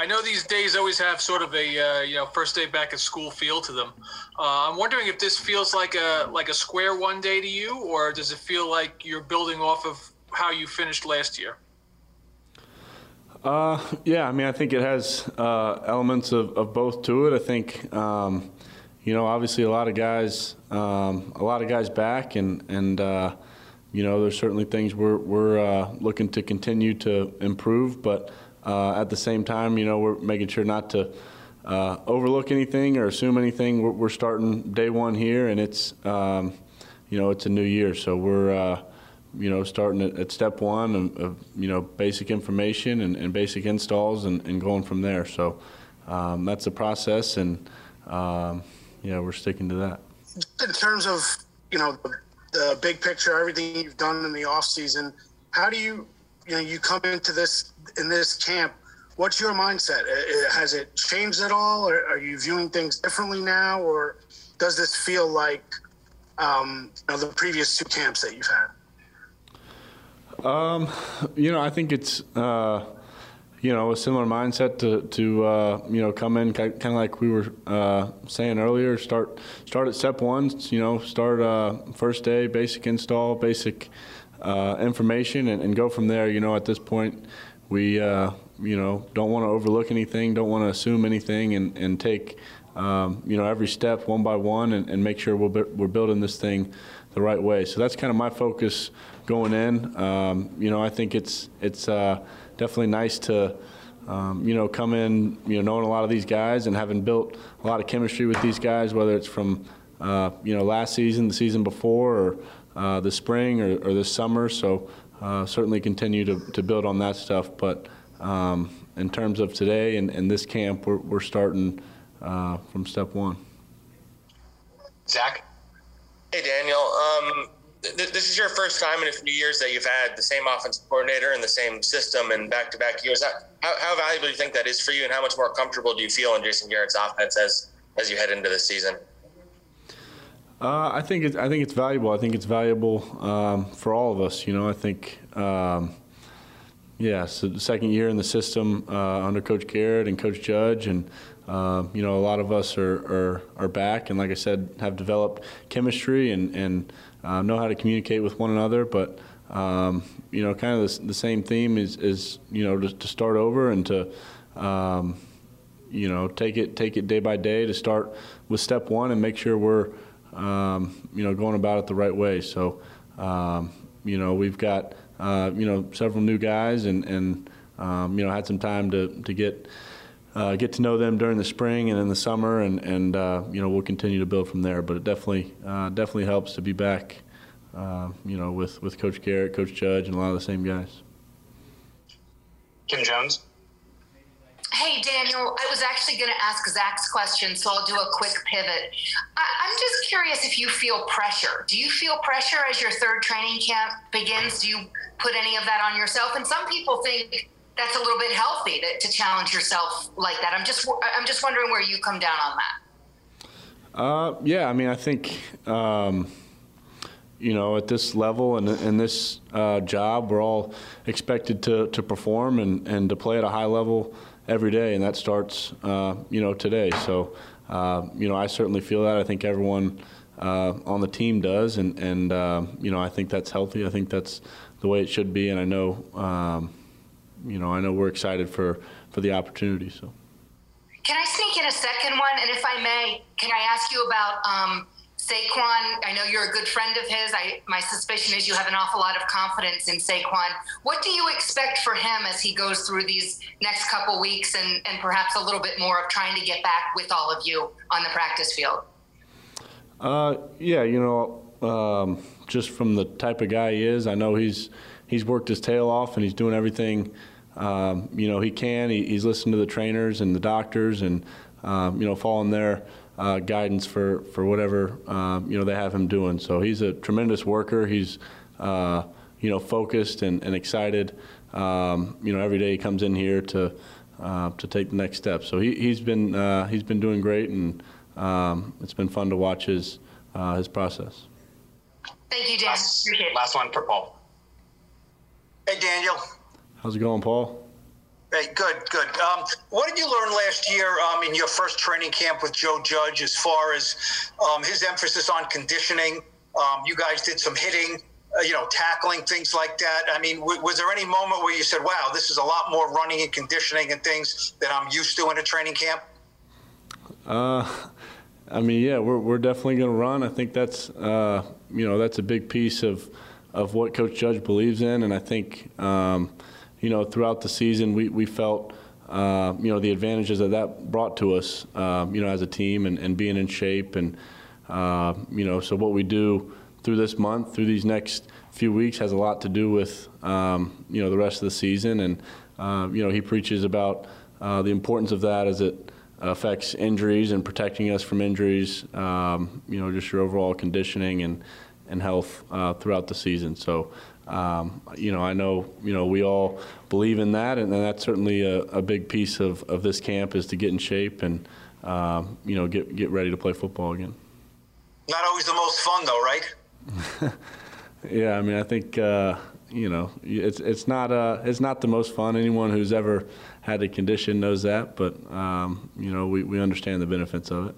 I know these days always have sort of a uh, you know first day back at school feel to them. Uh, I'm wondering if this feels like a like a square one day to you, or does it feel like you're building off of how you finished last year? Uh, yeah, I mean, I think it has uh, elements of, of both to it. I think, um, you know, obviously a lot of guys, um, a lot of guys back, and and uh, you know, there's certainly things we're we're uh, looking to continue to improve, but at the same time, you know, we're making sure not to uh, overlook anything or assume anything. We're, we're, starting day one here, and it's um, you know, it's a new year, so we're you know, starting at, at step one of, of, you know, basic information and, and basic installs and, and, going from there. So um, that's the process, and um, yeah, we're sticking to that. In terms of, you know, the, the big picture, everything you've done in the off season, how do you, you know, you come into this in this camp? What's your mindset? Has it changed at all, or are you viewing things differently now, or does this feel like um, you know, the previous two camps that you've had? Um, you know, I think it's uh, you know a similar mindset to to uh, you know come in kind of like we were uh, saying earlier. Start start at step one. You know, start uh, first day, basic install, basic uh, information, and, and, go from there. You know, at this point, we uh, you know don't want to overlook anything, don't want to assume anything, and and take. Um, you know every step one by one and, and make sure we're, we're building this thing the right way. So that's kind of my focus going in. Um, you know, I think it's it's uh, definitely nice to. Um, you know, come in, you know, knowing a lot of these guys and having built a lot of chemistry with these guys, whether it's from, uh, you know, last season, the season before, or uh, the spring or, or this summer. So uh, certainly continue to, to build on that stuff. But um, in terms of today and, and this camp, we're, we're starting uh, from step one. Zach? Hey, Daniel. Um, th- this is your first time in a few years that you've had the same offensive coordinator and the same system in back-to-back years. How, how, how, valuable do you think that is for you, and how much more comfortable do you feel in Jason Garrett's offense as as you head into the season? Uh, I think it's I think it's valuable. I think it's valuable um, for all of us. You know, I think. Um, yeah, so the second year in the system uh, under Coach Garrett and Coach Judge, and uh, you know a lot of us are, are, are back, and like I said, have developed chemistry and and uh, know how to communicate with one another. But um, you know, kind of the, the, same theme is is you know to, to start over and to um, you know take it take it day by day to start with step one and make sure we're um, you know going about it the right way. So um, you know we've got uh, you know, several new guys and, and um, you know, had some time to, to get, uh, get to know them during the spring and in the summer, and, and uh, you know, we'll continue to build from there. But it definitely, uh, definitely helps to be back, uh, you know, with, with Coach Garrett, Coach Judge, and a lot of the same guys. Kim Jones. Hey, Daniel, I was actually going to ask Zach's question, so I'll do a quick pivot. I, am just curious if you feel pressure. Do you feel pressure as your third training camp begins? Do you put any of that on yourself? And some people think that's a little bit healthy to, to challenge yourself like that. I'm just I'm just wondering where you come down on that. Uh, yeah, I mean, I think um, you know at this level and in this uh, job, we're all expected to to perform and and to play at a high level every day, and that starts, uh, you know, today. So, uh, you know, I certainly feel that. I think everyone uh, on the team does, and and uh, you know, I think that's healthy. I think that's the way it should be, and I know, um, you know, I know we're excited for for the opportunity. So. Can I sneak in a second one? And if I may, can I ask you about? Um, Saquon, I know you're a good friend of his. I, my suspicion is you have an awful lot of confidence in Saquon. What do you expect for him as he goes through these next couple weeks and, and perhaps a little bit more of trying to get back with all of you on the practice field? Uh, yeah, you know, um, just from the type of guy he is, I know he's he's worked his tail off and he's doing everything um, you know he can. He, he's listening to the trainers and the doctors and um, you know following their uh, guidance for, for whatever uh, you know they have him doing. So he's a tremendous worker. He's uh, you know focused and, and excited. Um, you know every day he comes in here to uh, to take the next step. So he, he's been uh, he's been doing great, and um, it's been fun to watch his uh, his process. Thank you, Dan. Last, last one for Paul. Hey, Daniel. How's it going, Paul? Hey, good, good. Um, what did you learn last year um, in your first training camp with Joe Judge as far as um, his emphasis on conditioning? Um, you guys did some hitting, uh, you know, tackling, things like that. I mean, w- was there any moment where you said, wow, this is a lot more running and conditioning and things that I'm used to in a training camp? Uh, I mean, yeah, we're, we're definitely going to run. I think that's, uh, you know, that's a big piece of, of what Coach Judge believes in. And I think, um, you know, throughout the season, we, we felt, uh, you know, the advantages that that brought to us, uh, you know, as a team and, and being in shape. And, uh, you know, so what we do through this month, through these next few weeks, has a lot to do with, um, you know, the rest of the season. And, you know, he preaches about uh, the importance of that as it affects injuries and protecting us from injuries, um, you know, just your overall conditioning and, and health uh, throughout the season. So, um, you know, I know, you know, we all believe in that, and, and that's certainly a, a, big piece of, of this camp is to get in shape and, um, you know, get, get ready to play football again. Not always the most fun, though, right? yeah, I mean, I think, uh, you know, it's, it's, not, uh, it's not the most fun. Anyone who's ever had a condition knows that, but, um, you know, we, we understand the benefits of it.